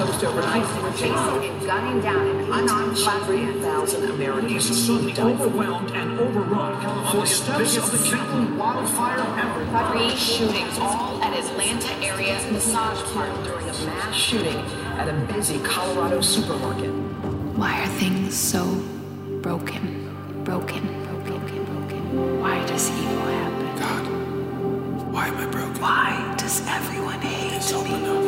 Coast overnight. Chasing and gunning down an unarmed black man. 1,000 Americans suddenly died from overwhelmed and overrun for steps of the Cali wildfire ever. Three shootings, all at Atlanta area massage parlor. during a mass shooting at a busy Colorado supermarket. Why are things so broken? Broken, broken, broken. broken. Why does evil happen? God, why am I broken? Why does everyone hate Help me?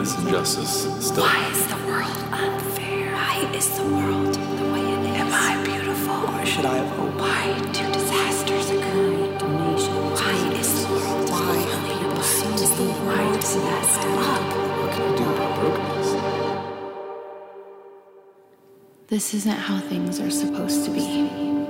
This injustice still? Why is the world unfair? Why is the world the way it is? Am I beautiful? Why should I have hope? Why do disasters occur? Why is the world why people seem to be Why does it messed up? What can I do about brokenness? This isn't how things are supposed to be.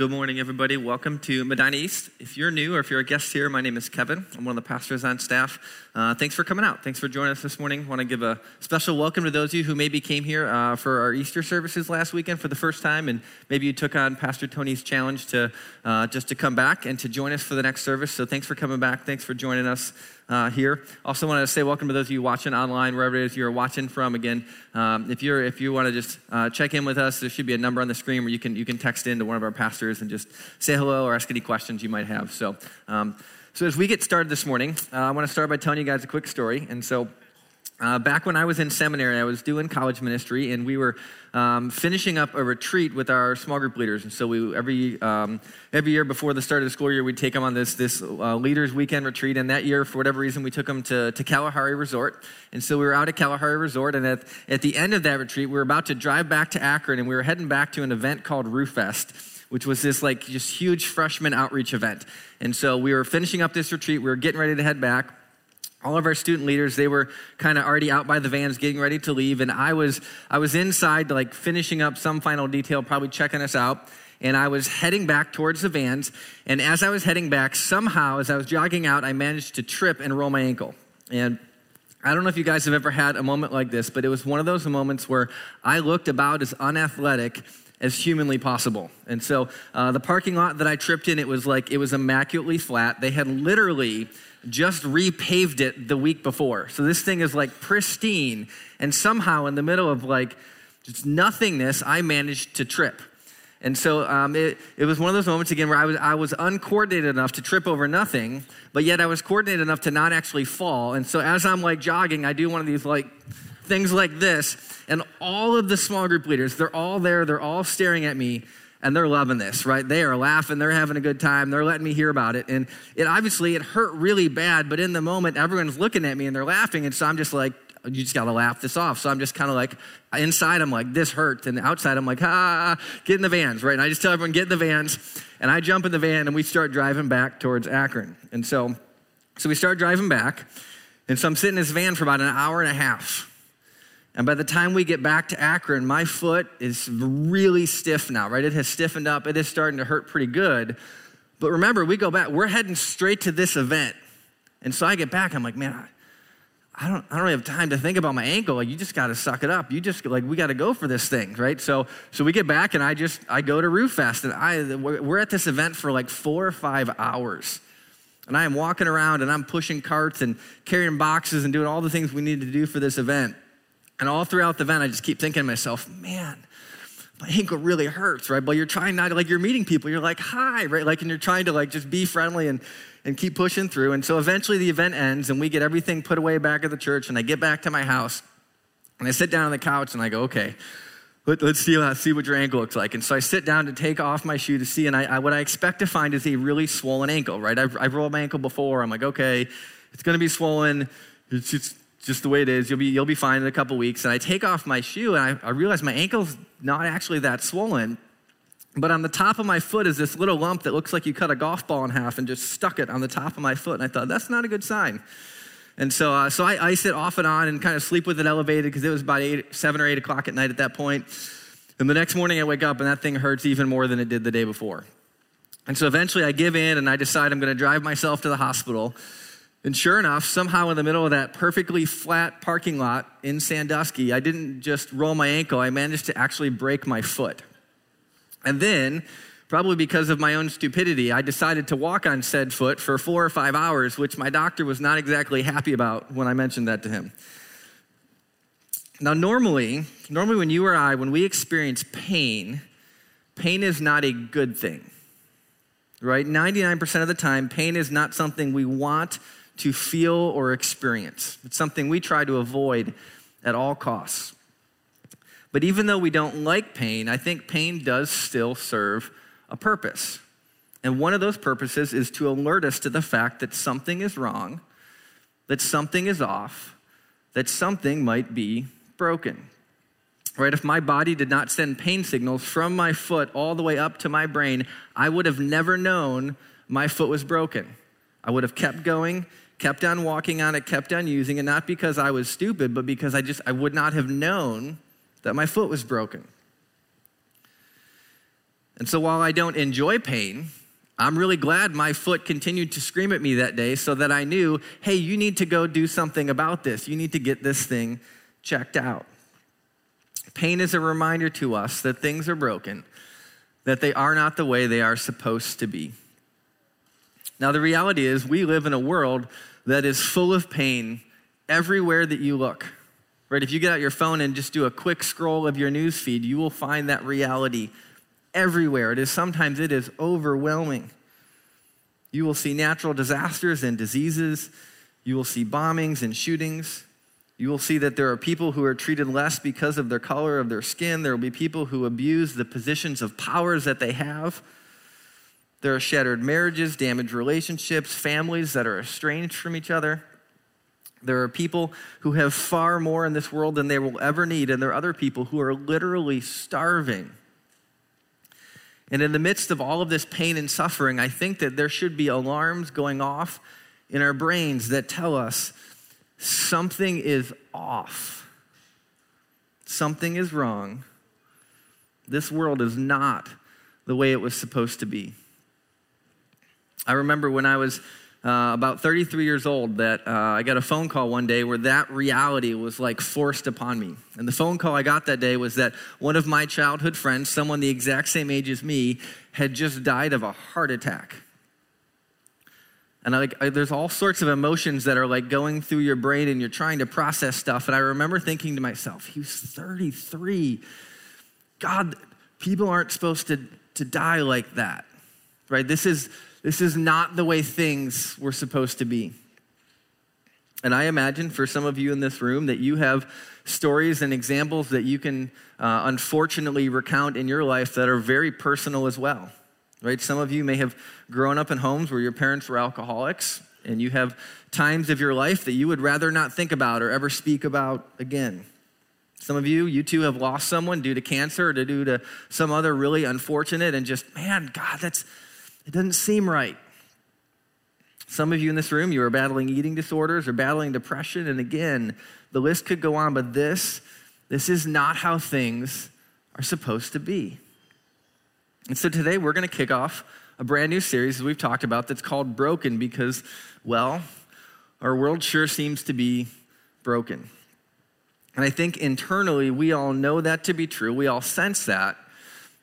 Good morning, everybody. Welcome to Medina East. If you're new or if you're a guest here, my name is Kevin. I'm one of the pastors on staff. Uh, thanks for coming out. Thanks for joining us this morning. want to give a special welcome to those of you who maybe came here uh, for our Easter services last weekend for the first time, and maybe you took on Pastor Tony's challenge to uh, just to come back and to join us for the next service. So thanks for coming back. Thanks for joining us uh, here. Also, want to say welcome to those of you watching online, wherever it is you're watching from. Again, um, if you're if you want to just uh, check in with us, there should be a number on the screen where you can you can text in to one of our pastors and just say hello or ask any questions you might have. So. Um, so as we get started this morning, uh, I want to start by telling you guys a quick story. And so uh, back when I was in seminary, I was doing college ministry, and we were um, finishing up a retreat with our small group leaders. And so we every um, every year before the start of the school year, we'd take them on this this uh, leaders weekend retreat. And that year, for whatever reason, we took them to, to Kalahari Resort. And so we were out at Kalahari Resort, and at, at the end of that retreat, we were about to drive back to Akron, and we were heading back to an event called Roof Fest which was this like just huge freshman outreach event. And so we were finishing up this retreat, we were getting ready to head back. All of our student leaders, they were kind of already out by the vans getting ready to leave. And I was, I was inside, like finishing up some final detail, probably checking us out. And I was heading back towards the vans. And as I was heading back, somehow, as I was jogging out, I managed to trip and roll my ankle. And I don't know if you guys have ever had a moment like this, but it was one of those moments where I looked about as unathletic as humanly possible. And so uh, the parking lot that I tripped in, it was like, it was immaculately flat. They had literally just repaved it the week before. So this thing is like pristine. And somehow in the middle of like just nothingness, I managed to trip. And so um, it, it was one of those moments again where I was, I was uncoordinated enough to trip over nothing, but yet I was coordinated enough to not actually fall. And so as I'm like jogging, I do one of these like things like this, and all of the small group leaders, they're all there, they're all staring at me, and they're loving this, right? They are laughing, they're having a good time, they're letting me hear about it. And it obviously it hurt really bad, but in the moment, everyone's looking at me and they're laughing, and so I'm just like, you just gotta laugh this off. So I'm just kind of like, inside I'm like, this hurts, and outside I'm like, ah, get in the vans, right? And I just tell everyone, get in the vans, and I jump in the van and we start driving back towards Akron. And so, so we start driving back, and so I'm sitting in this van for about an hour and a half. And by the time we get back to Akron, my foot is really stiff now, right? It has stiffened up. It is starting to hurt pretty good. But remember, we go back, we're heading straight to this event. And so I get back, I'm like, man, I, don't, I don't have time to think about my ankle. Like, you just got to suck it up. You just, like, we got to go for this thing, right? So, so we get back, and I just, I go to Roof Fest, and I, we're at this event for like four or five hours. And I am walking around, and I'm pushing carts and carrying boxes and doing all the things we need to do for this event. And all throughout the event, I just keep thinking to myself, man, my ankle really hurts, right? But you're trying not to, like, you're meeting people, you're like, hi, right? Like, and you're trying to, like, just be friendly and, and keep pushing through. And so eventually the event ends, and we get everything put away back at the church, and I get back to my house, and I sit down on the couch, and I go, okay, let, us see, uh, see what your ankle looks like. And so I sit down to take off my shoe to see, and I, I, what I expect to find is a really swollen ankle, right? I've, I've rolled my ankle before. I'm like, okay, it's going to be swollen. It's just just the way it is. You'll be, you'll be fine in a couple weeks. And I take off my shoe and I, I realize my ankle's not actually that swollen. But on the top of my foot is this little lump that looks like you cut a golf ball in half and just stuck it on the top of my foot. And I thought, that's not a good sign. And so, uh, so I ice it off and on and kind of sleep with it elevated because it was about eight, seven or eight o'clock at night at that point. And the next morning I wake up and that thing hurts even more than it did the day before. And so eventually I give in and I decide I'm going to drive myself to the hospital. And sure enough, somehow in the middle of that perfectly flat parking lot in Sandusky, I didn't just roll my ankle, I managed to actually break my foot. And then Probably because of my own stupidity, I decided to walk on said foot for four or five hours, which my doctor was not exactly happy about when I mentioned that to him. Now, normally, normally when you or I, when we experience pain, pain is not a good thing, right? 99% of the time, pain is not something we want to feel or experience. It's something we try to avoid at all costs. But even though we don't like pain, I think pain does still serve a purpose. And one of those purposes is to alert us to the fact that something is wrong, that something is off, that something might be broken. Right? If my body did not send pain signals from my foot all the way up to my brain, I would have never known my foot was broken. I would have kept going, kept on walking on it, kept on using it, not because I was stupid, but because I just I would not have known that my foot was broken. And so while I don't enjoy pain, I'm really glad my foot continued to scream at me that day so that I knew, hey, you need to go do something about this. You need to get this thing checked out. Pain is a reminder to us that things are broken, that they are not the way they are supposed to be. Now, the reality is, we live in a world that is full of pain everywhere that you look. Right? If you get out your phone and just do a quick scroll of your news feed, you will find that reality everywhere. It is sometimes it is overwhelming. You will see natural disasters and diseases. You will see bombings and shootings. You will see that there are people who are treated less because of their color of their skin. There will be people who abuse the positions of powers that they have. There are shattered marriages, damaged relationships, families that are estranged from each other. There are people who have far more in this world than they will ever need, and there are other people who are literally starving and in the midst of all of this pain and suffering, I think that there should be alarms going off in our brains that tell us something is off, something is wrong. This world is not the way it was supposed to be. I remember when I was uh, about 33 years old that uh, I got a phone call one day where that reality was like forced upon me. And the phone call I got that day was that one of my childhood friends, someone the exact same age as me, had just died of a heart attack. And I, like, I, there's all sorts of emotions that are like going through your brain and you're trying to process stuff. And I remember thinking to myself, he was 33. God, people aren't supposed to, to die like that, right? This is this is not the way things were supposed to be. And I imagine for some of you in this room that you have stories and examples that you can uh, unfortunately recount in your life that are very personal as well. Right? Some of you may have grown up in homes where your parents were alcoholics, and you have times of your life that you would rather not think about or ever speak about again. Some of you, you too have lost someone due to cancer or due to some other really unfortunate and just, man, God, that's it doesn't seem right. Some of you in this room, you are battling eating disorders or battling depression. And again, the list could go on, but this, this is not how things are supposed to be. And so today we're going to kick off a brand new series, that we've talked about, that's called Broken because, well, our world sure seems to be broken. And I think internally we all know that to be true. We all sense that.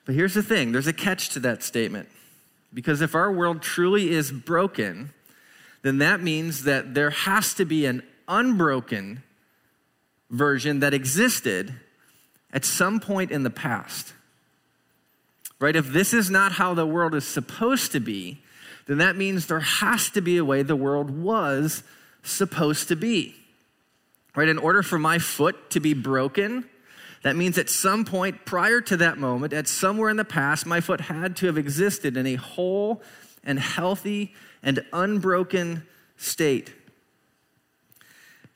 But here's the thing there's a catch to that statement. Because if our world truly is broken, then that means that there has to be an unbroken version that existed at some point in the past. Right? If this is not how the world is supposed to be, then that means there has to be a way the world was supposed to be. Right? In order for my foot to be broken, that means at some point prior to that moment, at somewhere in the past, my foot had to have existed in a whole and healthy and unbroken state.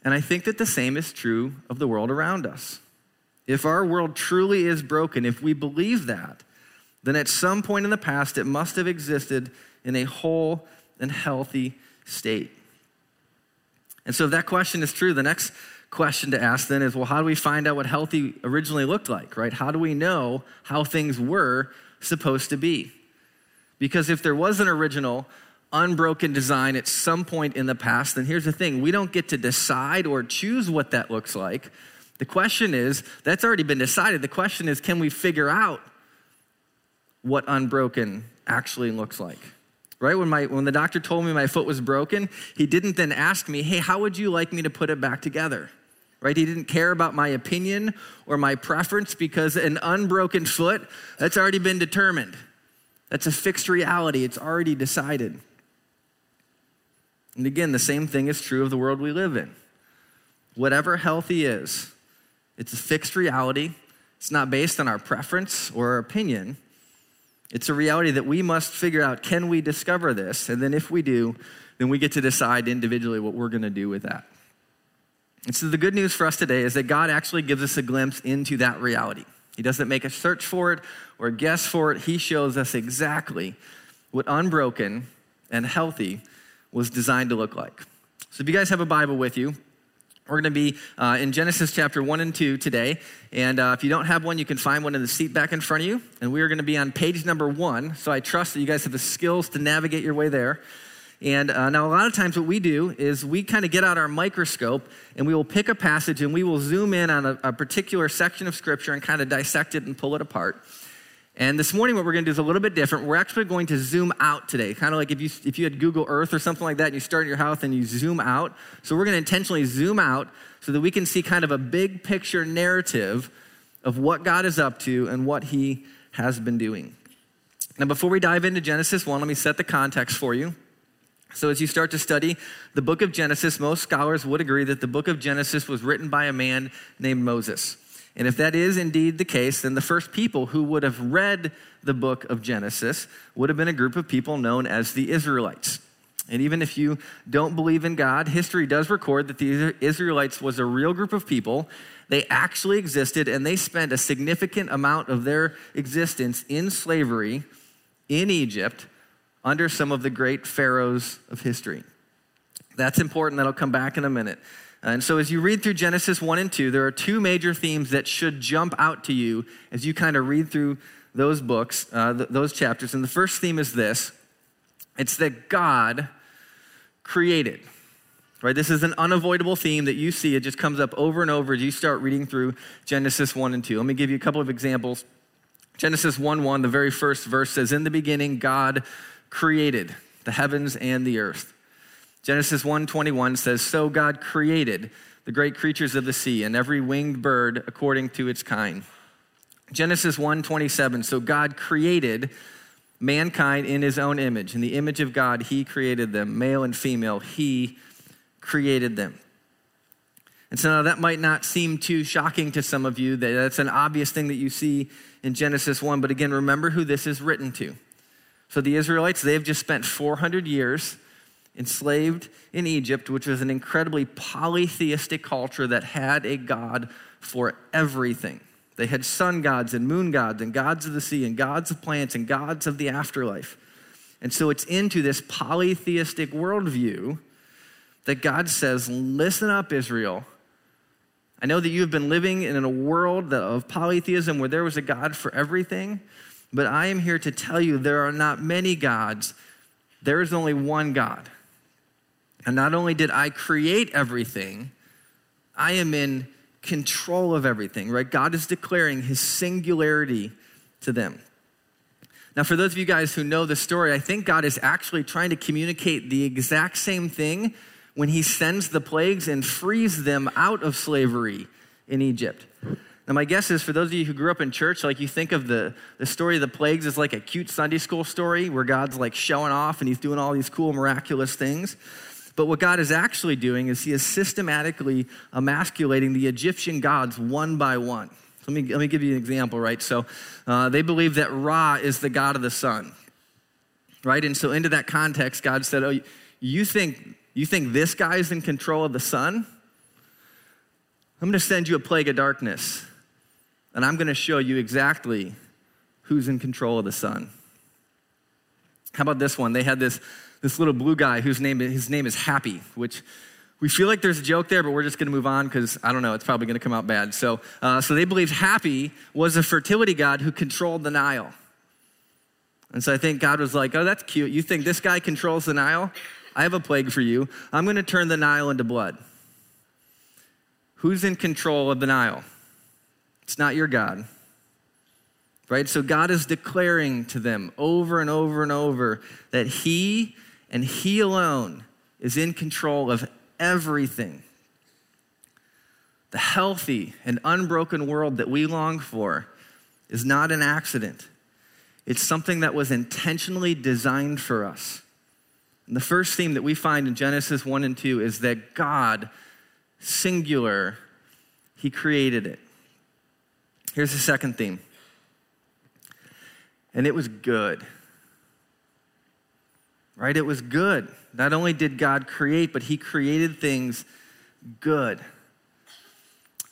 And I think that the same is true of the world around us. If our world truly is broken, if we believe that, then at some point in the past it must have existed in a whole and healthy state. And so, if that question is true, the next question to ask then is well, how do we find out what healthy originally looked like, right? How do we know how things were supposed to be? Because if there was an original, unbroken design at some point in the past, then here's the thing we don't get to decide or choose what that looks like. The question is, that's already been decided. The question is, can we figure out what unbroken actually looks like? Right? When, my, when the doctor told me my foot was broken, he didn't then ask me, hey, how would you like me to put it back together? Right? He didn't care about my opinion or my preference because an unbroken foot, that's already been determined. That's a fixed reality, it's already decided. And again, the same thing is true of the world we live in. Whatever healthy is, it's a fixed reality. It's not based on our preference or our opinion. It's a reality that we must figure out can we discover this? And then if we do, then we get to decide individually what we're going to do with that. And so the good news for us today is that God actually gives us a glimpse into that reality. He doesn't make us search for it or guess for it. He shows us exactly what unbroken and healthy was designed to look like. So if you guys have a Bible with you, we're going to be uh, in Genesis chapter 1 and 2 today. And uh, if you don't have one, you can find one in the seat back in front of you. And we are going to be on page number one. So I trust that you guys have the skills to navigate your way there. And uh, now, a lot of times, what we do is we kind of get out our microscope and we will pick a passage and we will zoom in on a, a particular section of scripture and kind of dissect it and pull it apart. And this morning, what we're going to do is a little bit different. We're actually going to zoom out today, kind of like if you, if you had Google Earth or something like that, and you start in your house and you zoom out. So we're going to intentionally zoom out so that we can see kind of a big picture narrative of what God is up to and what He has been doing. Now, before we dive into Genesis 1, let me set the context for you. So, as you start to study the book of Genesis, most scholars would agree that the book of Genesis was written by a man named Moses. And if that is indeed the case, then the first people who would have read the book of Genesis would have been a group of people known as the Israelites. And even if you don't believe in God, history does record that the Israelites was a real group of people. They actually existed and they spent a significant amount of their existence in slavery in Egypt under some of the great pharaohs of history. That's important. That'll come back in a minute. And so, as you read through Genesis 1 and 2, there are two major themes that should jump out to you as you kind of read through those books, uh, th- those chapters. And the first theme is this it's that God created. Right? This is an unavoidable theme that you see. It just comes up over and over as you start reading through Genesis 1 and 2. Let me give you a couple of examples. Genesis 1 1, the very first verse says, In the beginning, God created the heavens and the earth. Genesis 1:21 says, "So God created the great creatures of the sea and every winged bird according to its kind." Genesis 1:27, "So God created mankind in his own image. In the image of God he created them, male and female, he created them." And so now that might not seem too shocking to some of you that that's an obvious thing that you see in Genesis 1, but again, remember who this is written to. So the Israelites, they've just spent 400 years enslaved in Egypt, which was an incredibly polytheistic culture that had a God for everything. They had sun gods and moon gods and gods of the sea and gods of plants and gods of the afterlife. And so it's into this polytheistic worldview that God says, Listen up, Israel. I know that you have been living in a world of polytheism where there was a God for everything, but I am here to tell you there are not many gods. There is only one God. And not only did I create everything, I am in control of everything, right? God is declaring his singularity to them. Now, for those of you guys who know the story, I think God is actually trying to communicate the exact same thing when he sends the plagues and frees them out of slavery in Egypt. Now, my guess is for those of you who grew up in church, like you think of the, the story of the plagues as like a cute Sunday school story where God's like showing off and he's doing all these cool, miraculous things. But what God is actually doing is he is systematically emasculating the Egyptian gods one by one. Let me, let me give you an example, right? So uh, they believe that Ra is the god of the sun, right? And so into that context, God said, Oh, you think, you think this guy is in control of the sun? I'm going to send you a plague of darkness, and I'm going to show you exactly who's in control of the sun. How about this one? They had this this little blue guy whose name his name is Happy, which we feel like there's a joke there, but we're just going to move on because I don't know, it's probably going to come out bad. So, uh, so they believed Happy was a fertility god who controlled the Nile. And so I think God was like, oh, that's cute. You think this guy controls the Nile? I have a plague for you. I'm going to turn the Nile into blood. Who's in control of the Nile? It's not your God. Right? So God is declaring to them over and over and over that He and He alone is in control of everything. The healthy and unbroken world that we long for is not an accident. It's something that was intentionally designed for us. And the first theme that we find in Genesis 1 and 2 is that God, singular, He created it. Here's the second theme. And it was good. Right? It was good. Not only did God create, but He created things good.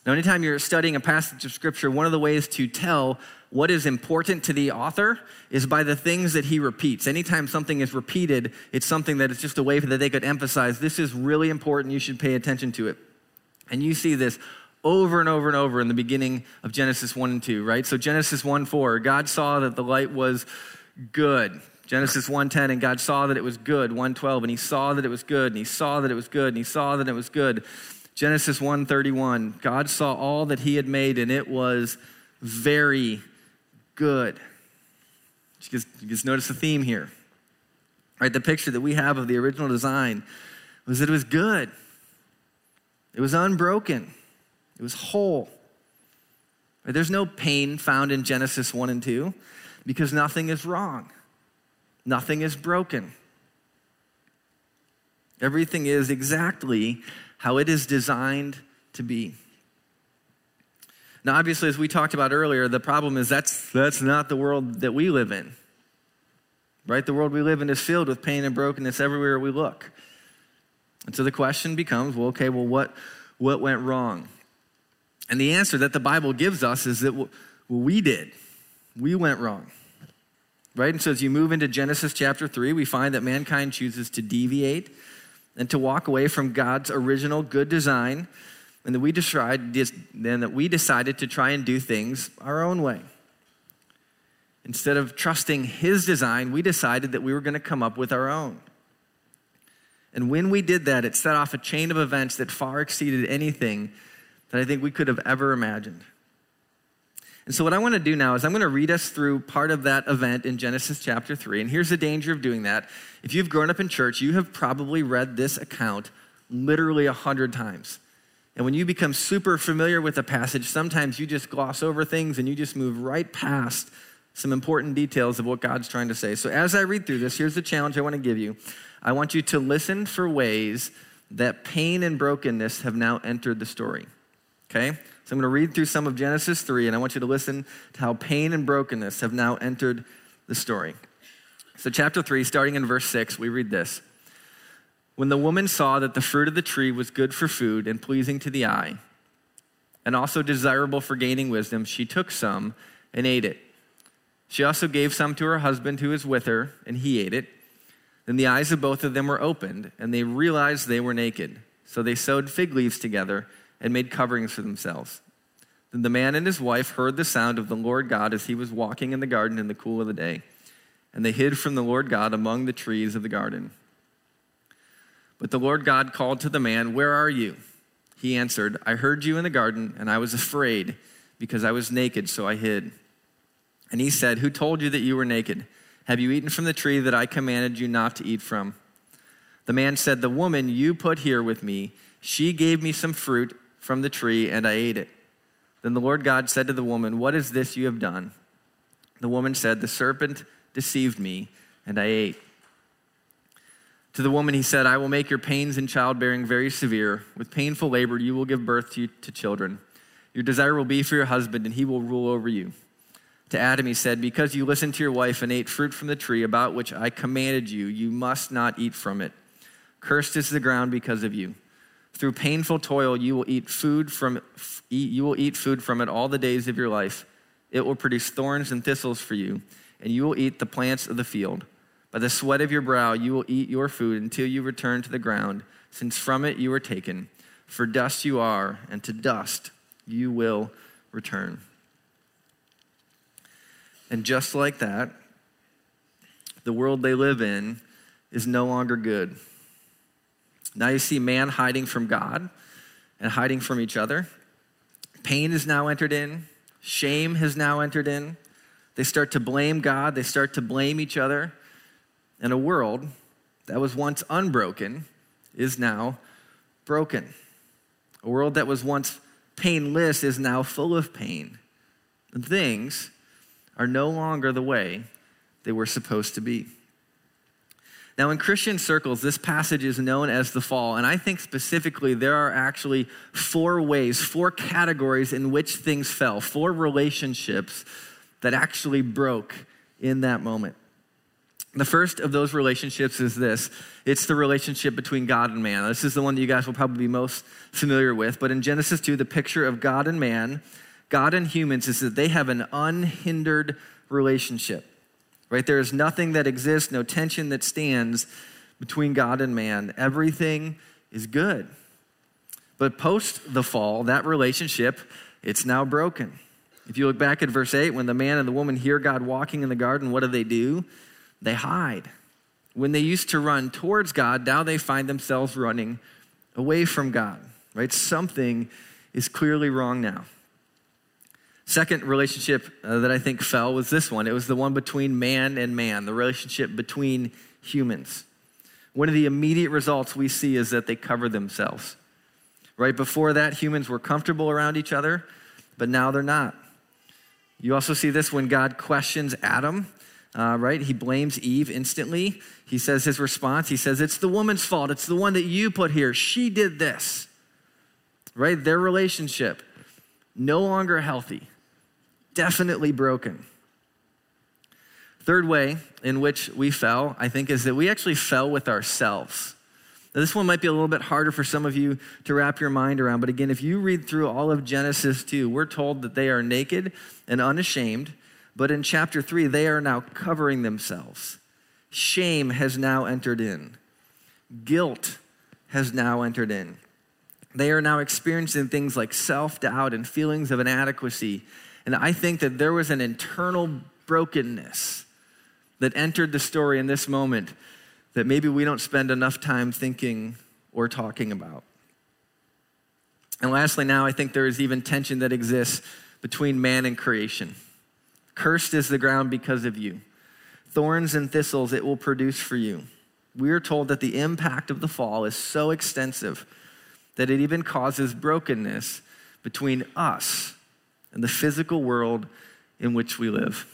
Now, anytime you're studying a passage of Scripture, one of the ways to tell what is important to the author is by the things that he repeats. Anytime something is repeated, it's something that is just a way that they could emphasize this is really important, you should pay attention to it. And you see this over and over and over in the beginning of Genesis 1 and 2, right? So Genesis 1 4, God saw that the light was good. Genesis 1:10 and God saw that it was good 112 and he saw that it was good and he saw that it was good and he saw that it was good. Genesis 1:31 God saw all that he had made and it was very good. You just, just notice the theme here. Right, the picture that we have of the original design was that it was good. It was unbroken. It was whole. There's no pain found in Genesis 1 and 2 because nothing is wrong. Nothing is broken. Everything is exactly how it is designed to be. Now, obviously, as we talked about earlier, the problem is that's, that's not the world that we live in. Right? The world we live in is filled with pain and brokenness everywhere we look. And so the question becomes well, okay, well, what, what went wrong? And the answer that the Bible gives us is that well, we did. We went wrong. Right? And so as you move into Genesis chapter 3, we find that mankind chooses to deviate and to walk away from God's original good design and that we decided, then that we decided to try and do things our own way. Instead of trusting his design, we decided that we were going to come up with our own. And when we did that, it set off a chain of events that far exceeded anything that I think we could have ever imagined. And so, what I want to do now is I'm going to read us through part of that event in Genesis chapter 3. And here's the danger of doing that. If you've grown up in church, you have probably read this account literally a hundred times. And when you become super familiar with a passage, sometimes you just gloss over things and you just move right past some important details of what God's trying to say. So, as I read through this, here's the challenge I want to give you I want you to listen for ways that pain and brokenness have now entered the story. Okay? So, I'm going to read through some of Genesis 3, and I want you to listen to how pain and brokenness have now entered the story. So, chapter 3, starting in verse 6, we read this. When the woman saw that the fruit of the tree was good for food and pleasing to the eye, and also desirable for gaining wisdom, she took some and ate it. She also gave some to her husband who was with her, and he ate it. Then the eyes of both of them were opened, and they realized they were naked. So they sewed fig leaves together and made coverings for themselves. Then the man and his wife heard the sound of the Lord God as he was walking in the garden in the cool of the day. And they hid from the Lord God among the trees of the garden. But the Lord God called to the man, Where are you? He answered, I heard you in the garden, and I was afraid because I was naked, so I hid. And he said, Who told you that you were naked? Have you eaten from the tree that I commanded you not to eat from? The man said, The woman you put here with me, she gave me some fruit from the tree, and I ate it. Then the Lord God said to the woman, What is this you have done? The woman said, The serpent deceived me, and I ate. To the woman, he said, I will make your pains in childbearing very severe. With painful labor, you will give birth to, to children. Your desire will be for your husband, and he will rule over you. To Adam, he said, Because you listened to your wife and ate fruit from the tree about which I commanded you, you must not eat from it. Cursed is the ground because of you. Through painful toil, you will eat food from you will eat food from it all the days of your life. It will produce thorns and thistles for you, and you will eat the plants of the field. By the sweat of your brow you will eat your food until you return to the ground, since from it you were taken. For dust you are, and to dust you will return. And just like that, the world they live in is no longer good. Now you see man hiding from God and hiding from each other. Pain is now entered in, shame has now entered in. They start to blame God, they start to blame each other. And a world that was once unbroken is now broken. A world that was once painless is now full of pain. And things are no longer the way they were supposed to be. Now, in Christian circles, this passage is known as the fall, and I think specifically there are actually four ways, four categories in which things fell, four relationships that actually broke in that moment. The first of those relationships is this it's the relationship between God and man. This is the one that you guys will probably be most familiar with. But in Genesis 2, the picture of God and man, God and humans, is that they have an unhindered relationship right? There is nothing that exists, no tension that stands between God and man. Everything is good. But post the fall, that relationship, it's now broken. If you look back at verse 8, when the man and the woman hear God walking in the garden, what do they do? They hide. When they used to run towards God, now they find themselves running away from God, right? Something is clearly wrong now. Second relationship uh, that I think fell was this one. It was the one between man and man, the relationship between humans. One of the immediate results we see is that they cover themselves. Right before that, humans were comfortable around each other, but now they're not. You also see this when God questions Adam, uh, right? He blames Eve instantly. He says his response, he says, It's the woman's fault. It's the one that you put here. She did this. Right? Their relationship, no longer healthy definitely broken. Third way in which we fell, I think, is that we actually fell with ourselves. Now, this one might be a little bit harder for some of you to wrap your mind around, but again, if you read through all of Genesis 2, we're told that they are naked and unashamed, but in chapter 3, they are now covering themselves. Shame has now entered in, guilt has now entered in. They are now experiencing things like self doubt and feelings of inadequacy and I think that there was an internal brokenness that entered the story in this moment that maybe we don't spend enough time thinking or talking about. And lastly, now I think there is even tension that exists between man and creation. Cursed is the ground because of you. Thorns and thistles it will produce for you. We are told that the impact of the fall is so extensive that it even causes brokenness between us and the physical world in which we live.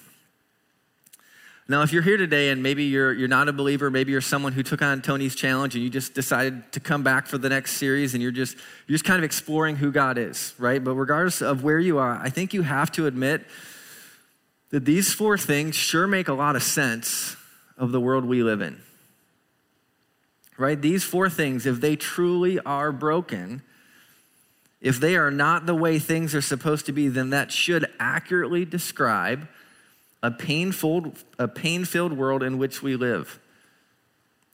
Now, if you're here today and maybe you're, you're not a believer, maybe you're someone who took on Tony's challenge and you just decided to come back for the next series and you're just, you're just kind of exploring who God is, right? But regardless of where you are, I think you have to admit that these four things sure make a lot of sense of the world we live in. Right? These four things, if they truly are broken, if they are not the way things are supposed to be, then that should accurately describe a painful, a pain-filled world in which we live.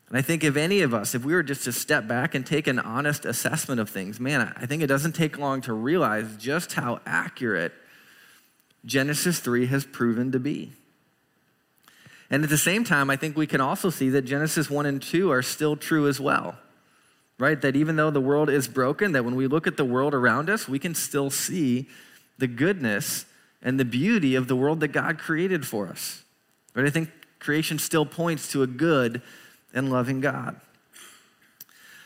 And I think if any of us, if we were just to step back and take an honest assessment of things, man, I think it doesn't take long to realize just how accurate Genesis 3 has proven to be. And at the same time, I think we can also see that Genesis 1 and 2 are still true as well right? That even though the world is broken, that when we look at the world around us, we can still see the goodness and the beauty of the world that God created for us. Right? I think creation still points to a good and loving God.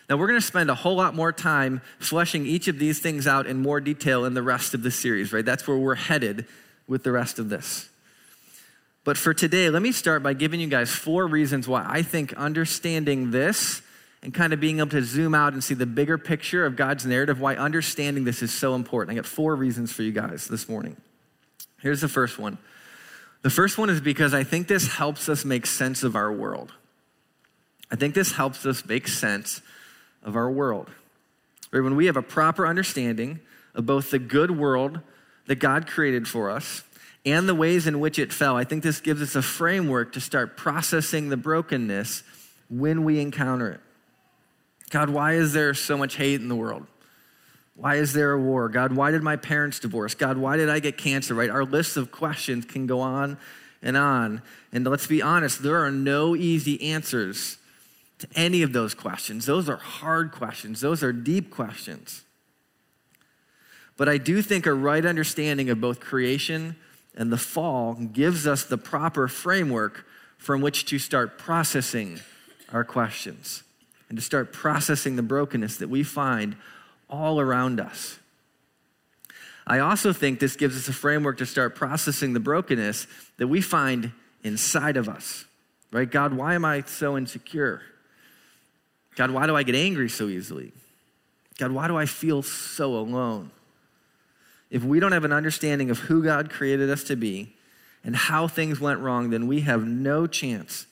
Now, we're going to spend a whole lot more time fleshing each of these things out in more detail in the rest of the series, right? That's where we're headed with the rest of this. But for today, let me start by giving you guys four reasons why I think understanding this and kind of being able to zoom out and see the bigger picture of God's narrative, why understanding this is so important. I got four reasons for you guys this morning. Here's the first one. The first one is because I think this helps us make sense of our world. I think this helps us make sense of our world. Right? When we have a proper understanding of both the good world that God created for us and the ways in which it fell, I think this gives us a framework to start processing the brokenness when we encounter it. God, why is there so much hate in the world? Why is there a war? God, why did my parents divorce? God, why did I get cancer? Right? Our list of questions can go on and on. And let's be honest, there are no easy answers to any of those questions. Those are hard questions, those are deep questions. But I do think a right understanding of both creation and the fall gives us the proper framework from which to start processing our questions and to start processing the brokenness that we find all around us. I also think this gives us a framework to start processing the brokenness that we find inside of us. Right? God, why am I so insecure? God, why do I get angry so easily? God, why do I feel so alone? If we don't have an understanding of who God created us to be and how things went wrong, then we have no chance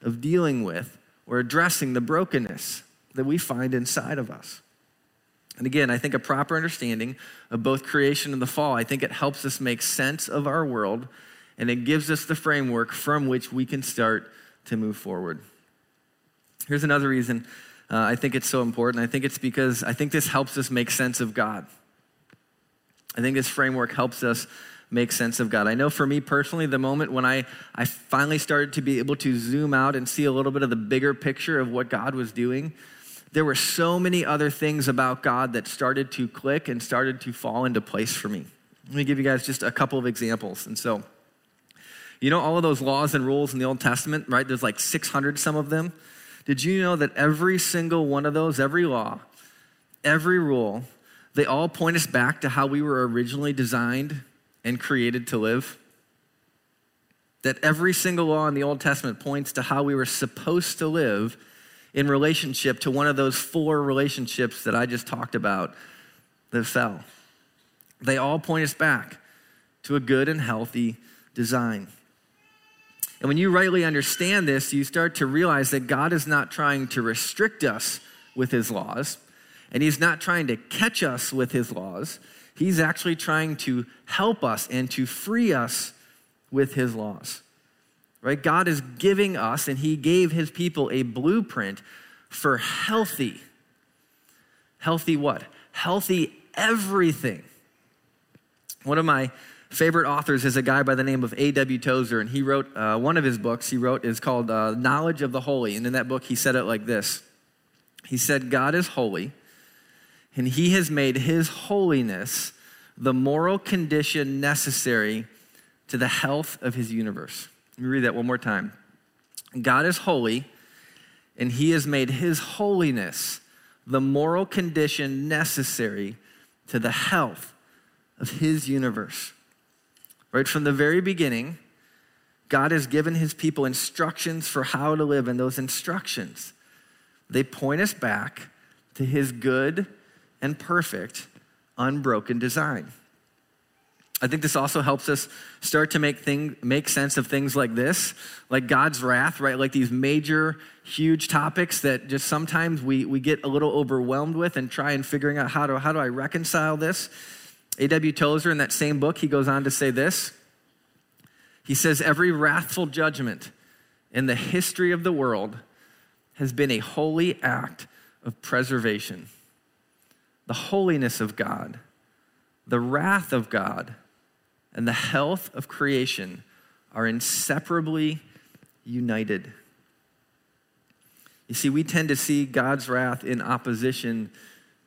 of dealing with or addressing the brokenness that we find inside of us. And again, I think a proper understanding of both creation and the fall, I think it helps us make sense of our world and it gives us the framework from which we can start to move forward. Here's another reason uh, I think it's so important. I think it's because I think this helps us make sense of God. I think this framework helps us make sense of God. I know for me personally, the moment when I, I finally started to be able to zoom out and see a little bit of the bigger picture of what God was doing, there were so many other things about God that started to click and started to fall into place for me. Let me give you guys just a couple of examples. And so, you know, all of those laws and rules in the Old Testament, right? There's like 600 some of them. Did you know that every single one of those, every law, every rule, they all point us back to how we were originally designed and created to live. That every single law in the Old Testament points to how we were supposed to live in relationship to one of those four relationships that I just talked about that fell. They all point us back to a good and healthy design. And when you rightly understand this, you start to realize that God is not trying to restrict us with his laws, and he's not trying to catch us with his laws. He's actually trying to help us and to free us with his laws. Right? God is giving us, and he gave his people a blueprint for healthy. Healthy what? Healthy everything. One of my favorite authors is a guy by the name of A.W. Tozer, and he wrote uh, one of his books he wrote is called uh, Knowledge of the Holy. And in that book, he said it like this He said, God is holy, and he has made his holiness the moral condition necessary to the health of his universe. Let me read that one more time. God is holy, and he has made his holiness the moral condition necessary to the health of his universe. Right from the very beginning, God has given his people instructions for how to live, and those instructions, they point us back to his good and perfect, unbroken design. I think this also helps us start to make thing, make sense of things like this, like God's wrath, right? Like these major, huge topics that just sometimes we, we get a little overwhelmed with and try and figuring out how do, how do I reconcile this. A.W. Tozer, in that same book, he goes on to say this. He says, Every wrathful judgment in the history of the world has been a holy act of preservation the holiness of God, the wrath of God, and the health of creation are inseparably united. You see, we tend to see God's wrath in opposition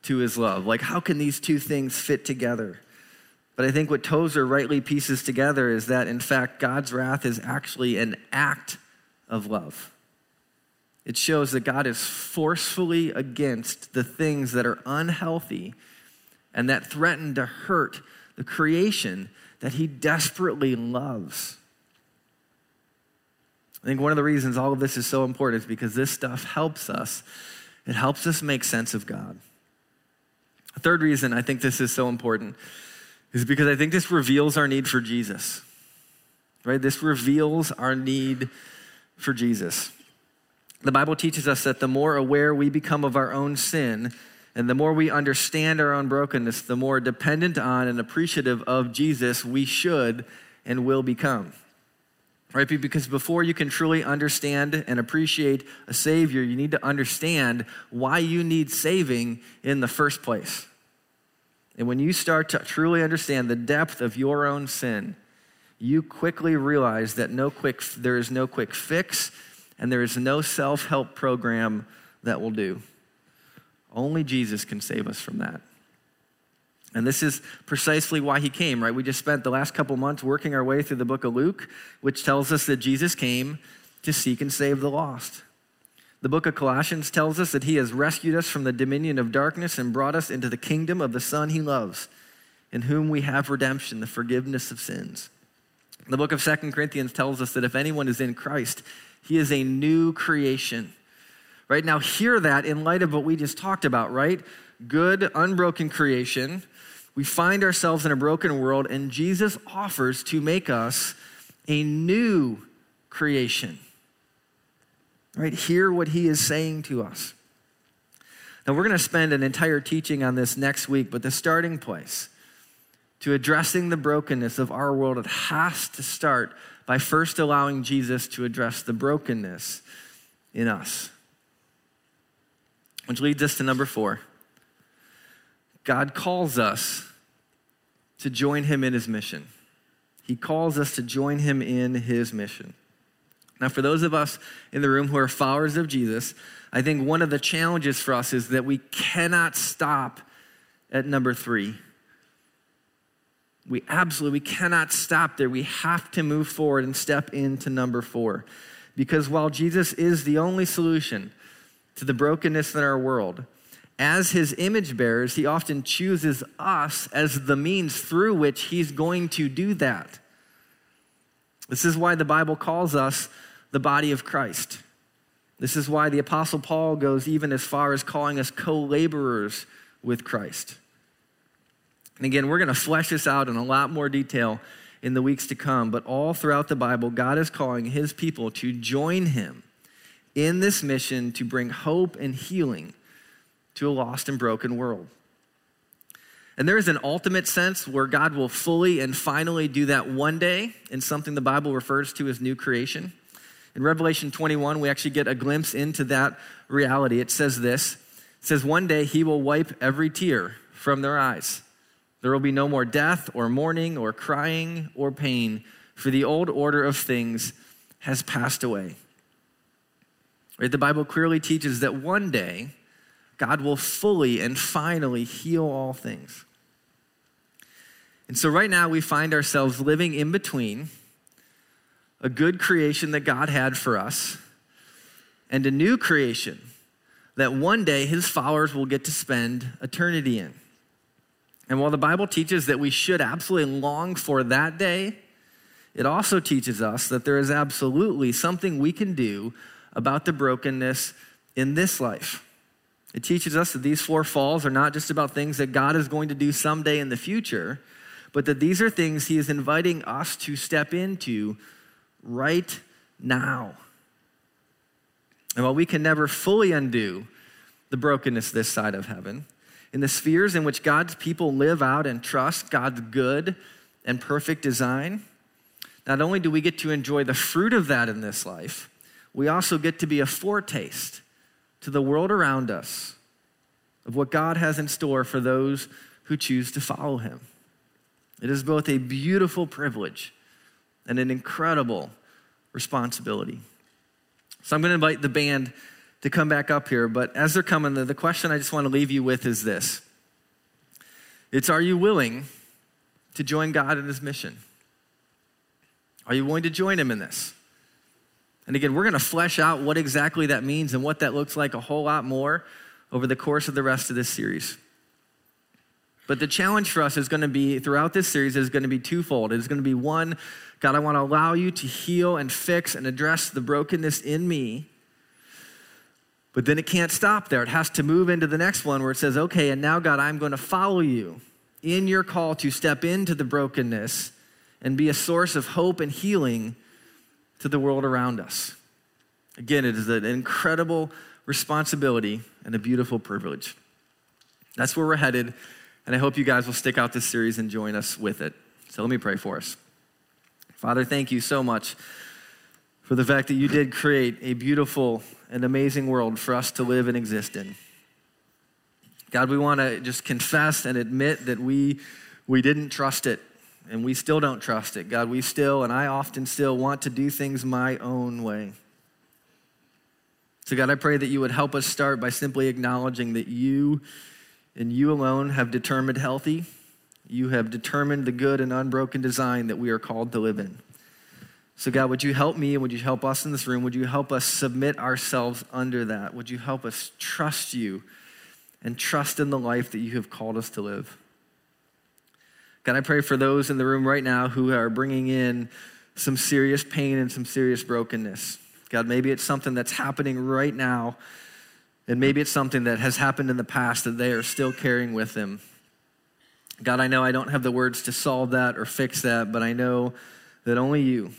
to his love. Like, how can these two things fit together? But I think what Tozer rightly pieces together is that, in fact, God's wrath is actually an act of love. It shows that God is forcefully against the things that are unhealthy and that threaten to hurt the creation that He desperately loves. I think one of the reasons all of this is so important is because this stuff helps us. It helps us make sense of God. A third reason I think this is so important is because I think this reveals our need for Jesus. Right? This reveals our need for Jesus. The Bible teaches us that the more aware we become of our own sin and the more we understand our own brokenness, the more dependent on and appreciative of Jesus we should and will become. Right? Because before you can truly understand and appreciate a Savior, you need to understand why you need saving in the first place. And when you start to truly understand the depth of your own sin, you quickly realize that no quick, there is no quick fix and there is no self help program that will do. Only Jesus can save us from that. And this is precisely why he came, right? We just spent the last couple months working our way through the book of Luke, which tells us that Jesus came to seek and save the lost. The book of Colossians tells us that he has rescued us from the dominion of darkness and brought us into the kingdom of the Son he loves, in whom we have redemption, the forgiveness of sins. The book of Second Corinthians tells us that if anyone is in Christ, he is a new creation. Right now, hear that in light of what we just talked about, right? Good, unbroken creation. We find ourselves in a broken world, and Jesus offers to make us a new creation. Right? Hear what he is saying to us. Now, we're going to spend an entire teaching on this next week, but the starting place to addressing the brokenness of our world, it has to start by first allowing Jesus to address the brokenness in us. Which leads us to number four. God calls us to join him in his mission. He calls us to join him in his mission. Now, for those of us in the room who are followers of Jesus, I think one of the challenges for us is that we cannot stop at number three. We absolutely we cannot stop there. We have to move forward and step into number four. Because while Jesus is the only solution to the brokenness in our world, as his image bearers, he often chooses us as the means through which he's going to do that. This is why the Bible calls us the body of Christ. This is why the Apostle Paul goes even as far as calling us co laborers with Christ. And again, we're going to flesh this out in a lot more detail in the weeks to come, but all throughout the Bible, God is calling his people to join him in this mission to bring hope and healing to a lost and broken world. And there is an ultimate sense where God will fully and finally do that one day in something the Bible refers to as new creation. In Revelation 21, we actually get a glimpse into that reality. It says this It says, One day he will wipe every tear from their eyes. There will be no more death or mourning or crying or pain, for the old order of things has passed away. Right? The Bible clearly teaches that one day, God will fully and finally heal all things. And so, right now, we find ourselves living in between a good creation that God had for us and a new creation that one day his followers will get to spend eternity in. And while the Bible teaches that we should absolutely long for that day, it also teaches us that there is absolutely something we can do about the brokenness in this life. It teaches us that these four falls are not just about things that God is going to do someday in the future, but that these are things He is inviting us to step into right now. And while we can never fully undo the brokenness this side of heaven, in the spheres in which God's people live out and trust God's good and perfect design, not only do we get to enjoy the fruit of that in this life, we also get to be a foretaste to the world around us of what God has in store for those who choose to follow him. It is both a beautiful privilege and an incredible responsibility. So I'm going to invite the band to come back up here, but as they're coming, the question I just want to leave you with is this It's are you willing to join God in his mission? Are you willing to join him in this? And again, we're going to flesh out what exactly that means and what that looks like a whole lot more over the course of the rest of this series. But the challenge for us is going to be throughout this series is going to be twofold. It's going to be one, God, I want to allow you to heal and fix and address the brokenness in me. But then it can't stop there. It has to move into the next one where it says, okay, and now, God, I'm going to follow you in your call to step into the brokenness and be a source of hope and healing to the world around us. Again, it is an incredible responsibility and a beautiful privilege. That's where we're headed, and I hope you guys will stick out this series and join us with it. So let me pray for us. Father, thank you so much for the fact that you did create a beautiful and amazing world for us to live and exist in. God, we want to just confess and admit that we, we didn't trust it and we still don't trust it. God, we still, and I often still, want to do things my own way. So, God, I pray that you would help us start by simply acknowledging that you and you alone have determined healthy. You have determined the good and unbroken design that we are called to live in. So, God, would you help me would you help us in this room? Would you help us submit ourselves under that? Would you help us trust you? and trust in the life that you have called us to live. God, I pray for those in the room right now who are bringing in some serious pain and some serious brokenness. God, maybe it's something that's happening right now, and maybe it's something that has happened in the past that they are still carrying with them. God, I know I don't have the words to solve that or fix that, but I know that only you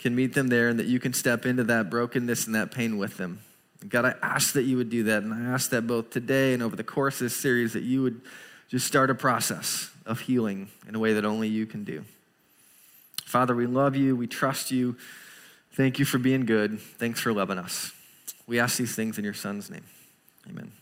can meet them there and that you can step into that brokenness and that pain with them. God, I ask that you would do that. And I ask that both today and over the course of this series that you would just start a process of healing in a way that only you can do. Father, we love you. We trust you. Thank you for being good. Thanks for loving us. We ask these things in your son's name. Amen.